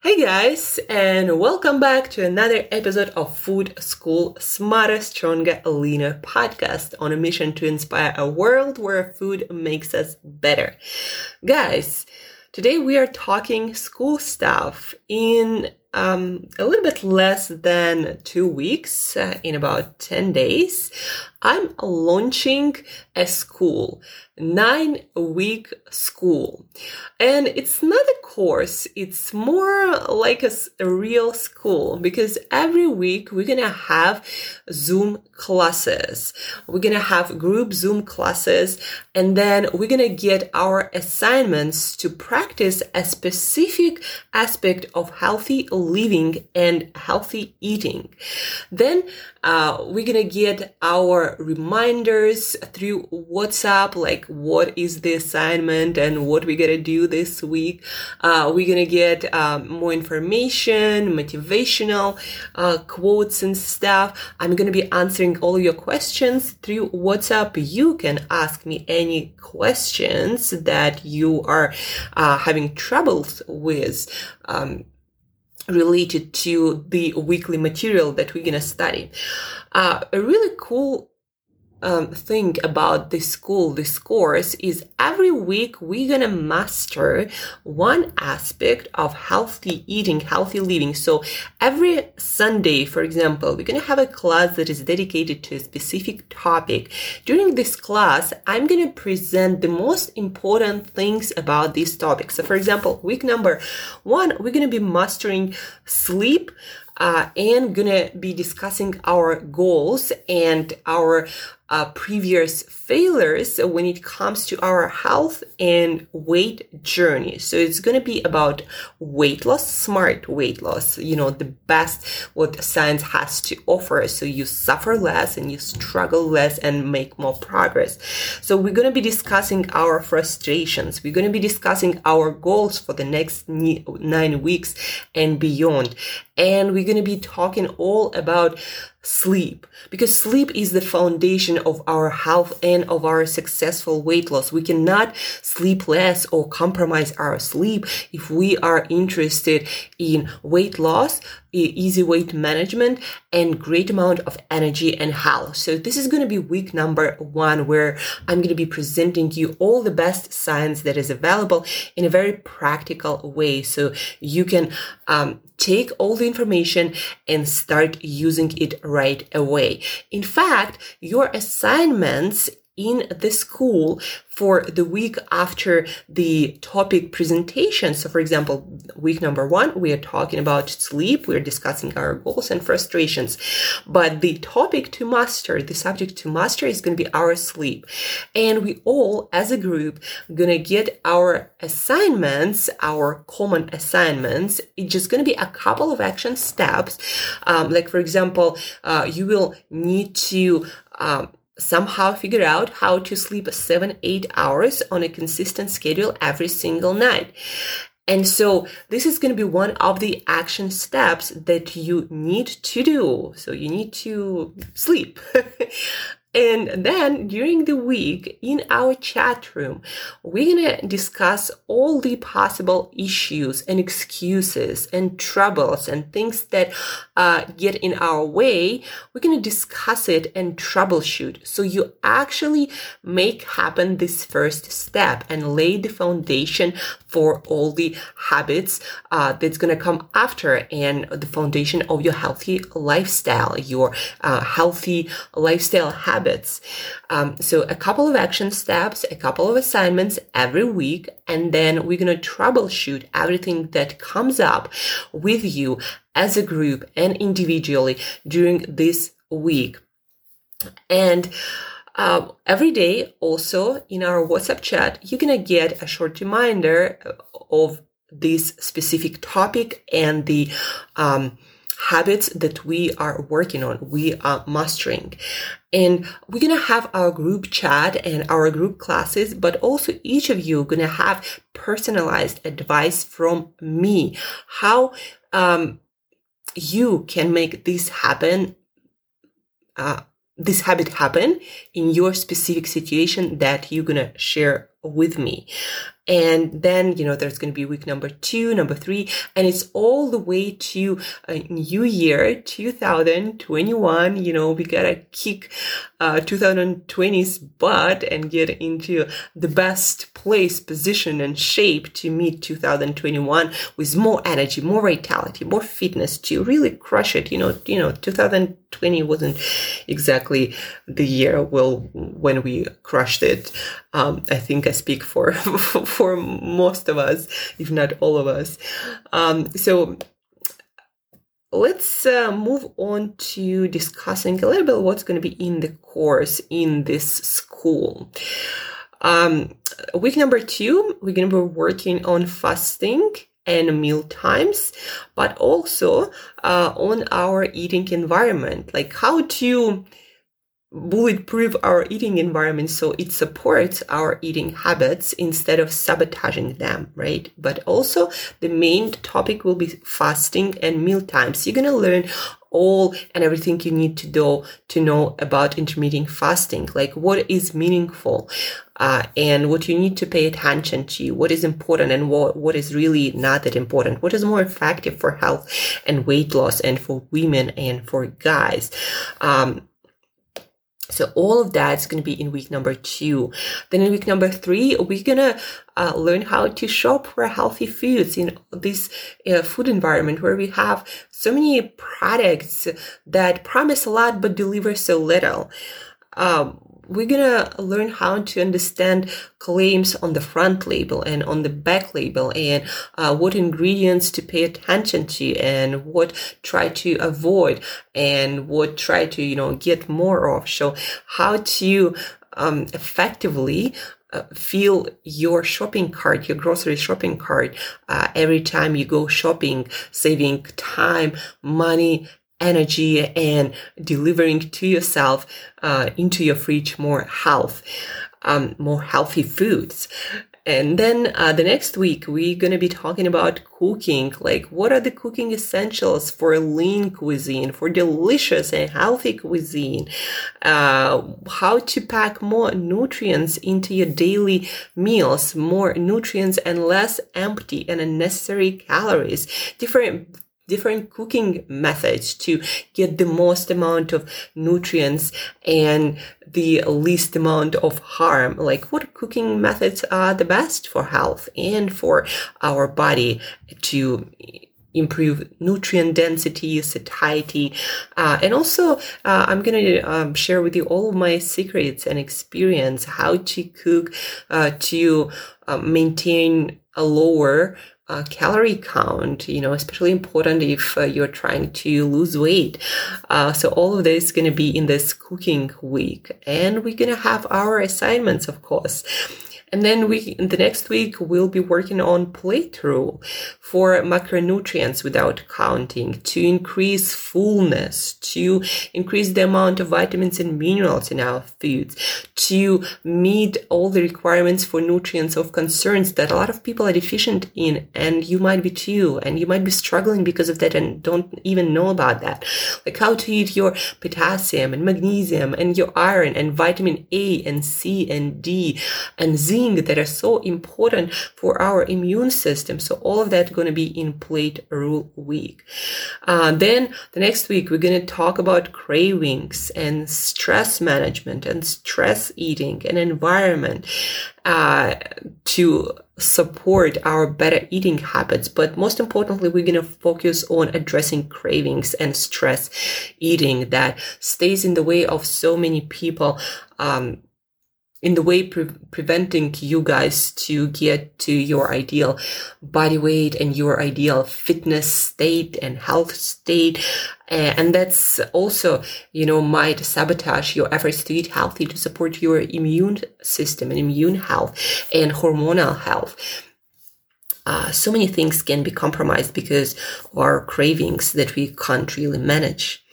Hey guys, and welcome back to another episode of Food School Smarter, Stronger, Leaner podcast on a mission to inspire a world where food makes us better. Guys, today we are talking school stuff in um, a little bit less than two weeks, uh, in about 10 days. I'm launching a school, nine week school. And it's not a course, it's more like a, a, real school because every week we're gonna have Zoom classes. We're gonna have group Zoom classes and then we're gonna get our assignments to practice a specific aspect of healthy living and healthy eating. Then uh, we're gonna get our reminders through WhatsApp, like what is the assignment and what we're gonna do this week. Uh, we're gonna get um, more information, motivational uh, quotes and stuff. I'm gonna be answering all your questions through WhatsApp. You can ask me any questions that you are uh, having troubles with. Um, related to the weekly material that we're going to study. Uh, a really cool um, thing about this school, this course, is every week we're gonna master one aspect of healthy eating, healthy living. So every Sunday, for example, we're gonna have a class that is dedicated to a specific topic. During this class, I'm gonna present the most important things about this topic. So, for example, week number one, we're gonna be mastering sleep. Uh, and gonna be discussing our goals and our uh, previous failures when it comes to our health and weight journey. So it's going to be about weight loss, smart weight loss, you know, the best what science has to offer. So you suffer less and you struggle less and make more progress. So we're going to be discussing our frustrations. We're going to be discussing our goals for the next nine weeks and beyond. And we're going to be talking all about sleep because sleep is the foundation of our health and of our successful weight loss. We cannot sleep less or compromise our sleep if we are interested in weight loss, easy weight management and great amount of energy and health. So this is going to be week number one where I'm going to be presenting you all the best science that is available in a very practical way. So you can um, take all the information and start using it right away. In fact, your assignments in the school for the week after the topic presentation. So, for example, week number one, we are talking about sleep. We're discussing our goals and frustrations. But the topic to master, the subject to master is going to be our sleep. And we all, as a group, going to get our assignments, our common assignments. It's just going to be a couple of action steps. Um, like, for example, uh, you will need to um, somehow figure out how to sleep seven, eight hours on a consistent schedule every single night. And so this is going to be one of the action steps that you need to do. So you need to sleep. And then during the week in our chat room, we're going to discuss all the possible issues and excuses and troubles and things that uh, get in our way. We're going to discuss it and troubleshoot. So you actually make happen this first step and lay the foundation for all the habits uh, that's going to come after and the foundation of your healthy lifestyle, your uh, healthy lifestyle habits habits. Um, so a couple of action steps, a couple of assignments every week, and then we're going to troubleshoot everything that comes up with you as a group and individually during this week. And uh, every day, also in our WhatsApp chat, you're gonna get a short reminder of this specific topic and the um, habits that we are working on, we are mastering. And we're going to have our group chat and our group classes, but also each of you going to have personalized advice from me, how, um, you can make this happen, uh, this habit happen in your specific situation that you're to share with me. And then, you know, there's going to be week number two, number three, and it's all the way to a New Year 2021. You know, we got to kick uh, 2020's butt and get into the best place, position, and shape to meet 2021 with more energy, more vitality, more fitness to really crush it. You know, you know, 2020 wasn't exactly the year well when we crushed it. Um, I think I speak for for most of us, if not all of us. Um, so let's uh, move on to discussing a little bit what's going to be in the course in this school. Um, week number two, we're going to be working on fasting and meal times, but also uh, on our eating environment, like how to bulletproof our eating environment so it supports our eating habits instead of sabotaging them, right? But also the main topic will be fasting and meal times. You're going to learn all and everything you need to do to know about intermittent fasting, like what is meaningful, uh, and what you need to pay attention to, what is important and what, what is really not that important, what is more effective for health and weight loss and for women and for guys. Um, so all of that's going to be in week number two. Then in week number three, we're going to uh, learn how to shop for healthy foods in this uh, food environment where we have so many products that promise a lot but deliver so little. Um, we're gonna learn how to understand claims on the front label and on the back label and uh, what ingredients to pay attention to and what try to avoid and what try to you know get more of. So how to um, effectively uh, fill your shopping cart, your grocery shopping cart, uh, every time you go shopping, saving time, money, energy and delivering to yourself uh, into your fridge more health um, more healthy foods. And then uh, the next week we're going to be talking about cooking. Like what are the cooking essentials for lean cuisine for delicious and healthy cuisine? Uh, how to pack more nutrients into your daily meals more nutrients and less empty and unnecessary calories. Different different cooking methods to get the most amount of nutrients and the least amount of harm. Like what cooking methods are the best for health and for our body to improve nutrient density, satiety, uh, and also uh, I'm gonna um, share with you all of my secrets and experience how to cook uh, to uh, maintain a lower uh, calorie count, you know, especially important if uh, you're trying to lose weight. Uh, so all of this is going to be in this cooking week and we're going to have our assignments, of course. And then we, in the next week, we'll be working on plate rule for macronutrients without counting to increase fullness, to increase the amount of vitamins and minerals in our foods, to meet all the requirements for nutrients of concerns that a lot of people are deficient in. And you might be too. And you might be struggling because of that and don't even know about that. Like how to eat your potassium and magnesium and your iron and vitamin A and C and D and zinc that are so important for our immune system. So all of that going to be in plate rule week. Uh, then the next week, we're going to talk about cravings and stress management and stress eating and environment uh, to support our better eating habits. But most importantly, we're going to focus on addressing cravings and stress eating that stays in the way of so many people. Um, in the way pre- preventing you guys to get to your ideal body weight and your ideal fitness state and health state. And that's also you know might sabotage your efforts to eat healthy to support your immune system and immune health and hormonal health. Uh, so many things can be compromised because of our cravings that we can't really manage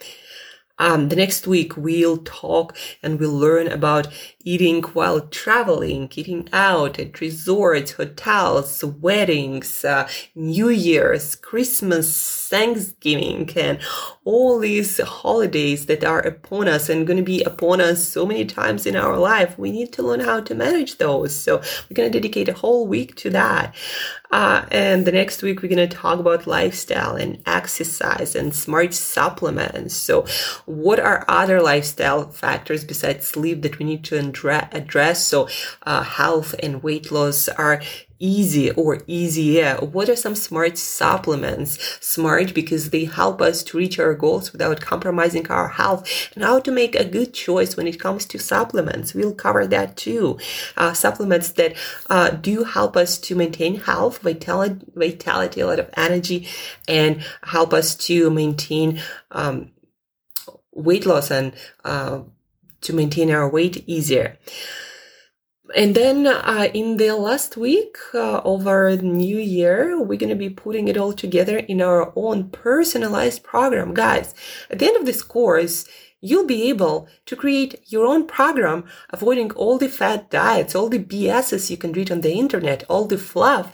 um, the next week we'll talk and we'll learn about eating while traveling, eating out at resorts, hotels, weddings, uh, New Year's, Christmas Thanksgiving and all these holidays that are upon us and going to be upon us so many times in our life. We need to learn how to manage those. So we're going to dedicate a whole week to that. Uh, and the next week, we're going to talk about lifestyle and exercise and smart supplements. So, what are other lifestyle factors besides sleep that we need to address? So, uh, health and weight loss are easy or easier? What are some smart supplements? Smart because they help us to reach our goals without compromising our health and how to make a good choice when it comes to supplements. We'll cover that too. Uh, supplements that uh, do help us to maintain health, vitality, vitality, a lot of energy, and help us to maintain um, weight loss and uh, to maintain our weight easier. And then uh, in the last week uh, of our new year, we're going to be putting it all together in our own personalized program. Guys, at the end of this course, you'll be able to create your own program, avoiding all the fat diets, all the BSs you can read on the internet, all the fluff.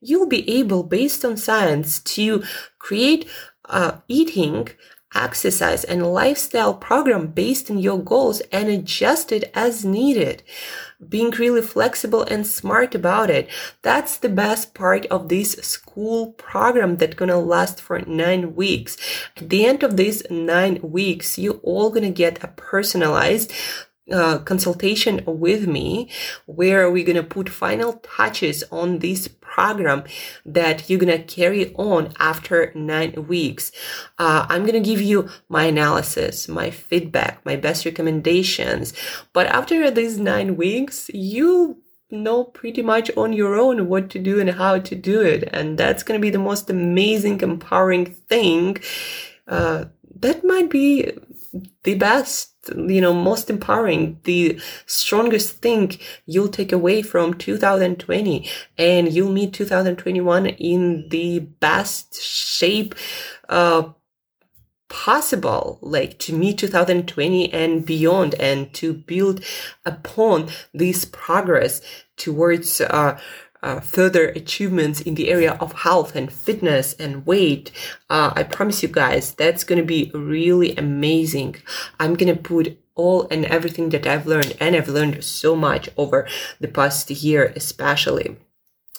You'll be able, based on science, to create uh, eating exercise and lifestyle program based on your goals and adjust it as needed being really flexible and smart about it. That's the best part of this school program that's gonna last for nine weeks. At the end of these nine weeks, you're all gonna get a personalized uh, consultation with me where we're going to put final touches on this program that you're going to carry on after nine weeks. Uh, I'm going to give you my analysis, my feedback, my best recommendations. But after these nine weeks, you know pretty much on your own what to do and how to do it. And that's going to be the most amazing, empowering thing. Uh, that might be the best you know most empowering the strongest thing you'll take away from 2020 and you'll meet 2021 in the best shape uh possible like to meet 2020 and beyond and to build upon this progress towards uh uh, further achievements in the area of health and fitness and weight, uh, I promise you guys, that's going to be really amazing. I'm going to put all and everything that I've learned, and I've learned so much over the past year, especially.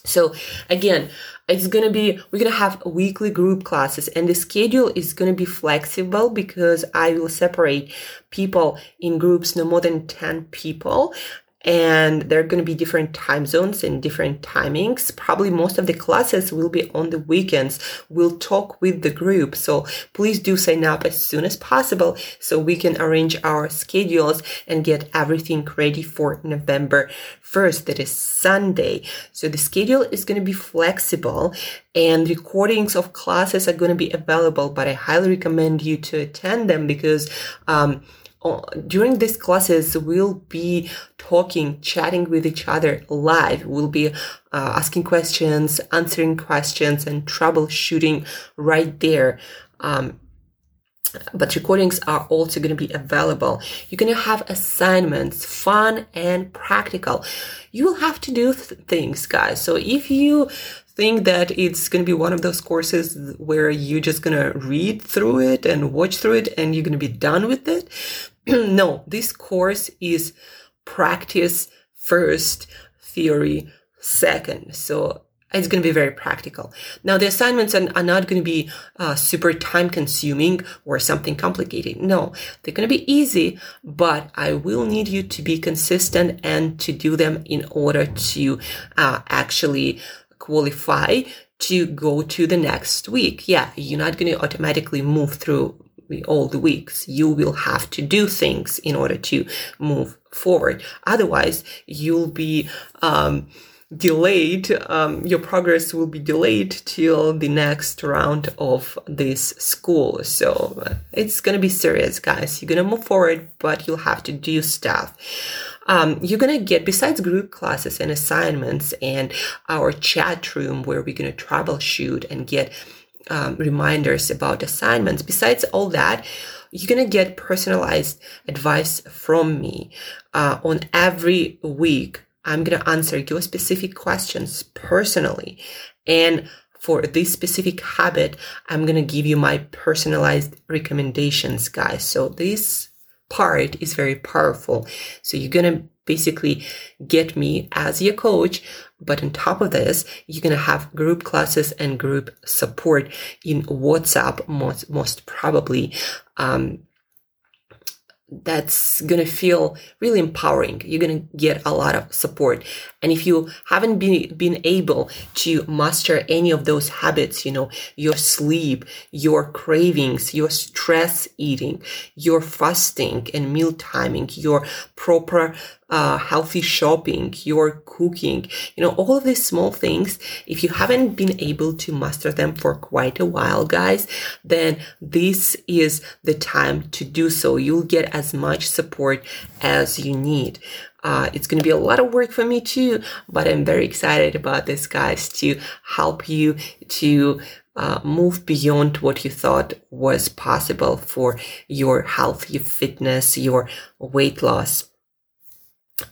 So again, it's to be, we're going to have weekly group classes and the schedule is going to be flexible because I will separate people in groups no more than 10 people and there are going to be different time zones and different timings. Probably most of the classes will be on the weekends. We'll talk with the group. So please do sign up as soon as possible so we can arrange our schedules and get everything ready for November 1st. That is Sunday. So the schedule is going to be flexible and recordings of classes are going to be available, but I highly recommend you to attend them because, um, during these classes, we'll be talking, chatting with each other live. We'll be uh, asking questions, answering questions, and troubleshooting right there. Um, but recordings are also going to be available. You're going to have assignments, fun and practical. You will have to do th- things, guys. So if you think that it's going to be one of those courses where you're just going to read through it and watch through it and you're going to be done with it, no, this course is practice first, theory second. So it's going to be very practical. Now, the assignments are, are not going to be uh, super time consuming or something complicated. No, they're going to be easy, but I will need you to be consistent and to do them in order to uh, actually qualify to go to the next week. Yeah, you're not going to automatically move through all the weeks. You will have to do things in order to move forward. Otherwise, you'll be, um, delayed, um, your progress will be delayed till the next round of this school. So uh, it's to be serious, guys. You're to move forward, but you'll have to do stuff. Um, you're going to get, besides group classes and assignments and our chat room where we're going to troubleshoot and get um, reminders about assignments. Besides all that, you're to get personalized advice from me uh, on every week. I'm to answer your specific questions personally. And for this specific habit, I'm to give you my personalized recommendations, guys. So this part is very powerful. So you're to basically get me as your coach. But on top of this, you're going to have group classes and group support in WhatsApp, most, most probably. Um, that's going to feel really empowering. You're going to get a lot of support. And if you haven't been, been able to master any of those habits, you know, your sleep, your cravings, your stress eating, your fasting and meal timing, your proper uh, healthy shopping, your cooking, you know, all of these small things. If you haven't been able to master them for quite a while, guys, then this is the time to do so. You'll get as much support as you need. Uh, it's going to be a lot of work for me too, but I'm very excited about this, guys, to help you to uh, move beyond what you thought was possible for your health, your fitness, your weight loss.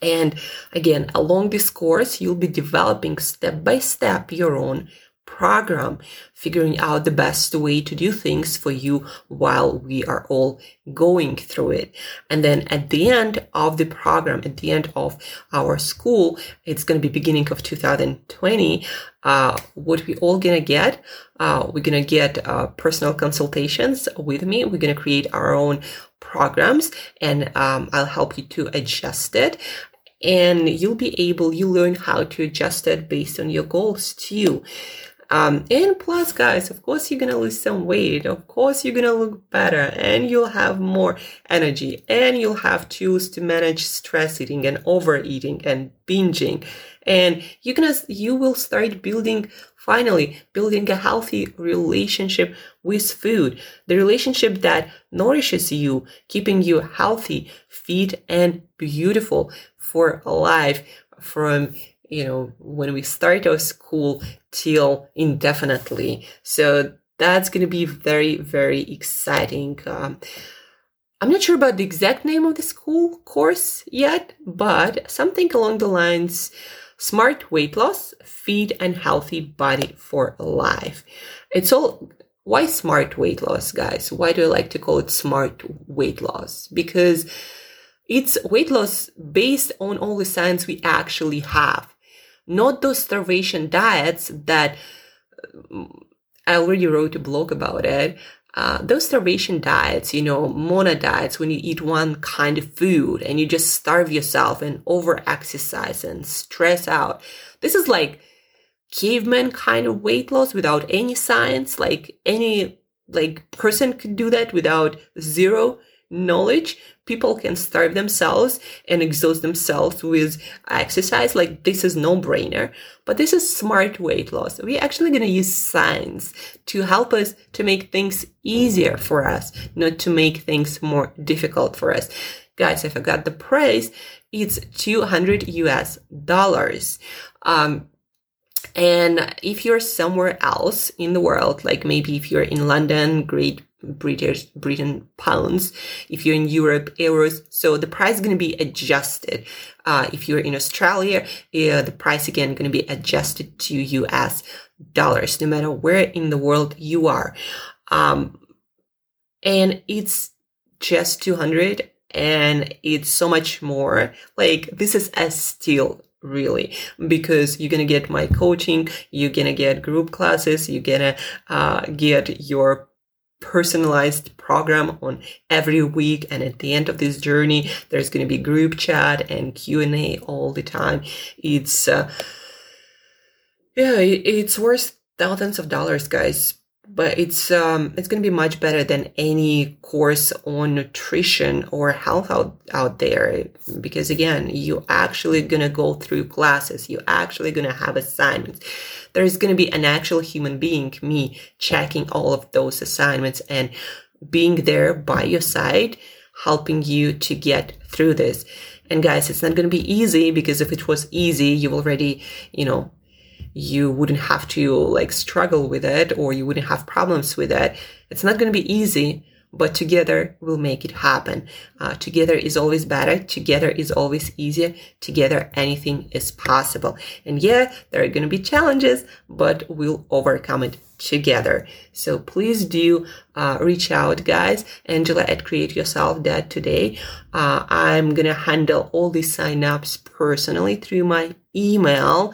And again, along this course, you'll be developing step by step your own program, figuring out the best way to do things for you while we are all going through it. And then at the end of the program, at the end of our school, it's going to be beginning of 2020. Uh, what we all gonna get, uh, we're gonna get uh, personal consultations with me. We're gonna create our own programs and um, I'll help you to adjust it and you'll be able you learn how to adjust it based on your goals too um, and plus guys of course you're gonna lose some weight. Of course you're gonna look better and you'll have more energy and you'll have tools to manage stress eating and overeating and binging. And you're gonna you will start building finally building a healthy relationship with food. The relationship that nourishes you keeping you healthy fit and beautiful for life from you know when we start our school till indefinitely. So that's going to be very very exciting. Um, i'm not sure about the exact name of the school course yet but something along the lines smart weight loss feed and healthy body for life. It's all why smart weight loss guys? Why do i like to call it smart weight loss? Because it's weight loss based on all the science we actually have, not those starvation diets that uh, I already wrote a blog about it. Uh, those starvation diets, you know, mono diets, when you eat one kind of food and you just starve yourself and over exercise and stress out. This is like caveman kind of weight loss without any science. Like any like person could do that without zero knowledge people can starve themselves and exhaust themselves with exercise like this is no brainer but this is smart weight loss. We're actually going to use science to help us to make things easier for us not to make things more difficult for us. Guys i forgot the price it's 200 us dollars. Um, and if you're somewhere else in the world, like maybe if you're in London, Great British Britain pounds. If you're in Europe, euros. So the price is going to be adjusted. Uh, if you're in Australia, uh, the price again going to be adjusted to US dollars, no matter where in the world you are. Um, and it's just 200 and it's so much more. Like this is a steal really because you're gonna get my coaching you're gonna get group classes you're gonna uh, get your personalized program on every week and at the end of this journey there's going to be group chat and q&a all the time. It's uh, yeah it's worth thousands of dollars guys but it's um it's going to be much better than any course on nutrition or health out out there. Because again you actually going to go through classes. You actually going to have assignments. There's going to be an actual human being me checking all of those assignments and being there by your side helping you to get through this. And guys it's not going to be easy because if it was easy you already you know you wouldn't have to like struggle with it or you wouldn't have problems with it. It's not going to be easy, but together we'll make it happen. Uh, together is always better. Together is always easier. Together, anything is possible. And yeah, there are going to be challenges, but we'll overcome it together. So please do uh, reach out, guys. Angela at createyourself.today. Uh, I'm gonna handle all these signups personally through my email.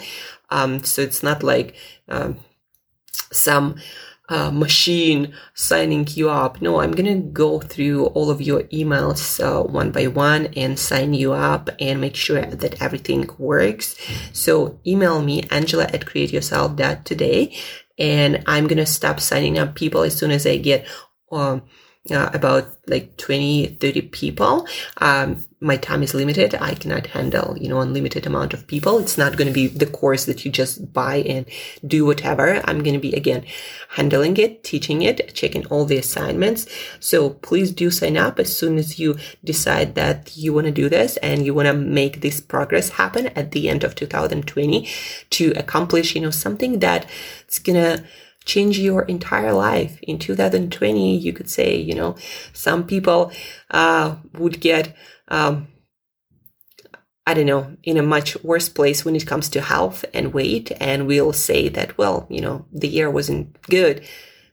Um, so it's not like um, some uh, machine signing you up. No, I'm gonna go through all of your emails uh, one by one and sign you up and make sure that everything works. So email me, Angela at createyourself.today and I'm gonna stop signing up people as soon as I get um, uh, about like 20 30 people. Um, my time is limited. I cannot handle you know unlimited amount of people. It's not going to be the course that you just buy and do whatever. I'm going to be again handling it teaching it checking all the assignments. So please do sign up as soon as you decide that you want to do this and you want to make this progress happen at the end of 2020 to accomplish you know something that it's going to change your entire life. In 2020, you could say, you know, some people uh, would get, um, I don't know, in a much worse place when it comes to health and weight. And we'll say that, well, you know, the year wasn't good.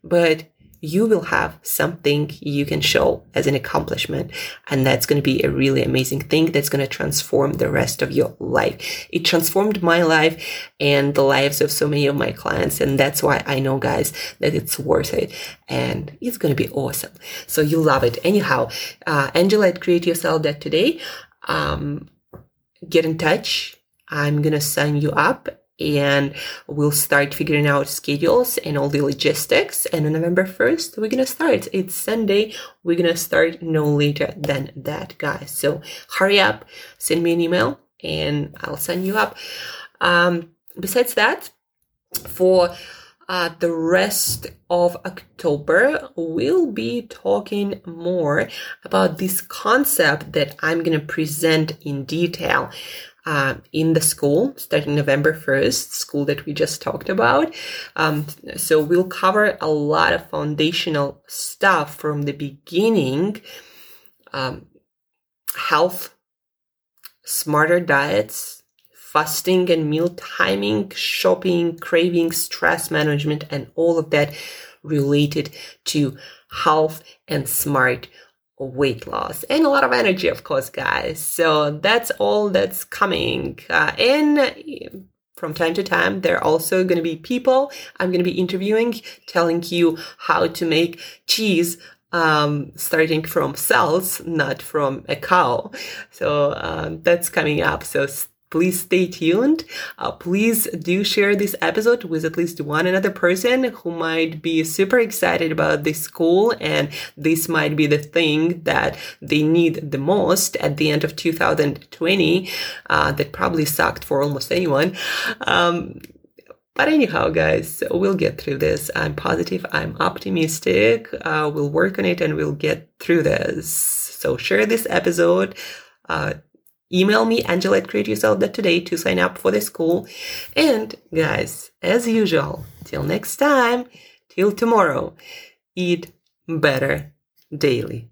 But you will have something you can show as an accomplishment. And that's going to be a really amazing thing that's going to transform the rest of your life. It transformed my life and the lives of so many of my clients. And that's why I know, guys, that it's worth it and it's going to be awesome. So you love it. Anyhow, uh, Angela at createyourself.today, um, get in touch. I'm going to sign you up and we'll start figuring out schedules and all the logistics. And on November 1st, we're gonna start. It's Sunday. We're gonna start no later than that, guys. So hurry up, send me an email and I'll sign you up. Um, besides that, for uh, the rest of October, we'll be talking more about this concept that I'm going to present in detail uh, in the school starting November 1st, school that we just talked about. Um, so we'll cover a lot of foundational stuff from the beginning um, health, smarter diets, fasting and meal timing, shopping, craving, stress management, and all of that related to health and smart weight loss and a lot of energy, of course, guys. So that's all that's coming. Uh, and from time to time, there are also going to be people I'm going to be interviewing, telling you how to make cheese um, starting from cells, not from a cow. So um, that's coming up. So please stay tuned. Uh, please do share this episode with at least one another person who might be super excited about this school and this might be the thing that they need the most at the end of 2020 uh, that probably sucked for almost anyone. Um, but anyhow, guys, we'll get through this. I'm positive. I'm optimistic. Uh, we'll work on it and we'll get through this. So share this episode. Uh, email me angela at createyourself.today to sign up for the school. And guys as usual till next time till tomorrow eat better daily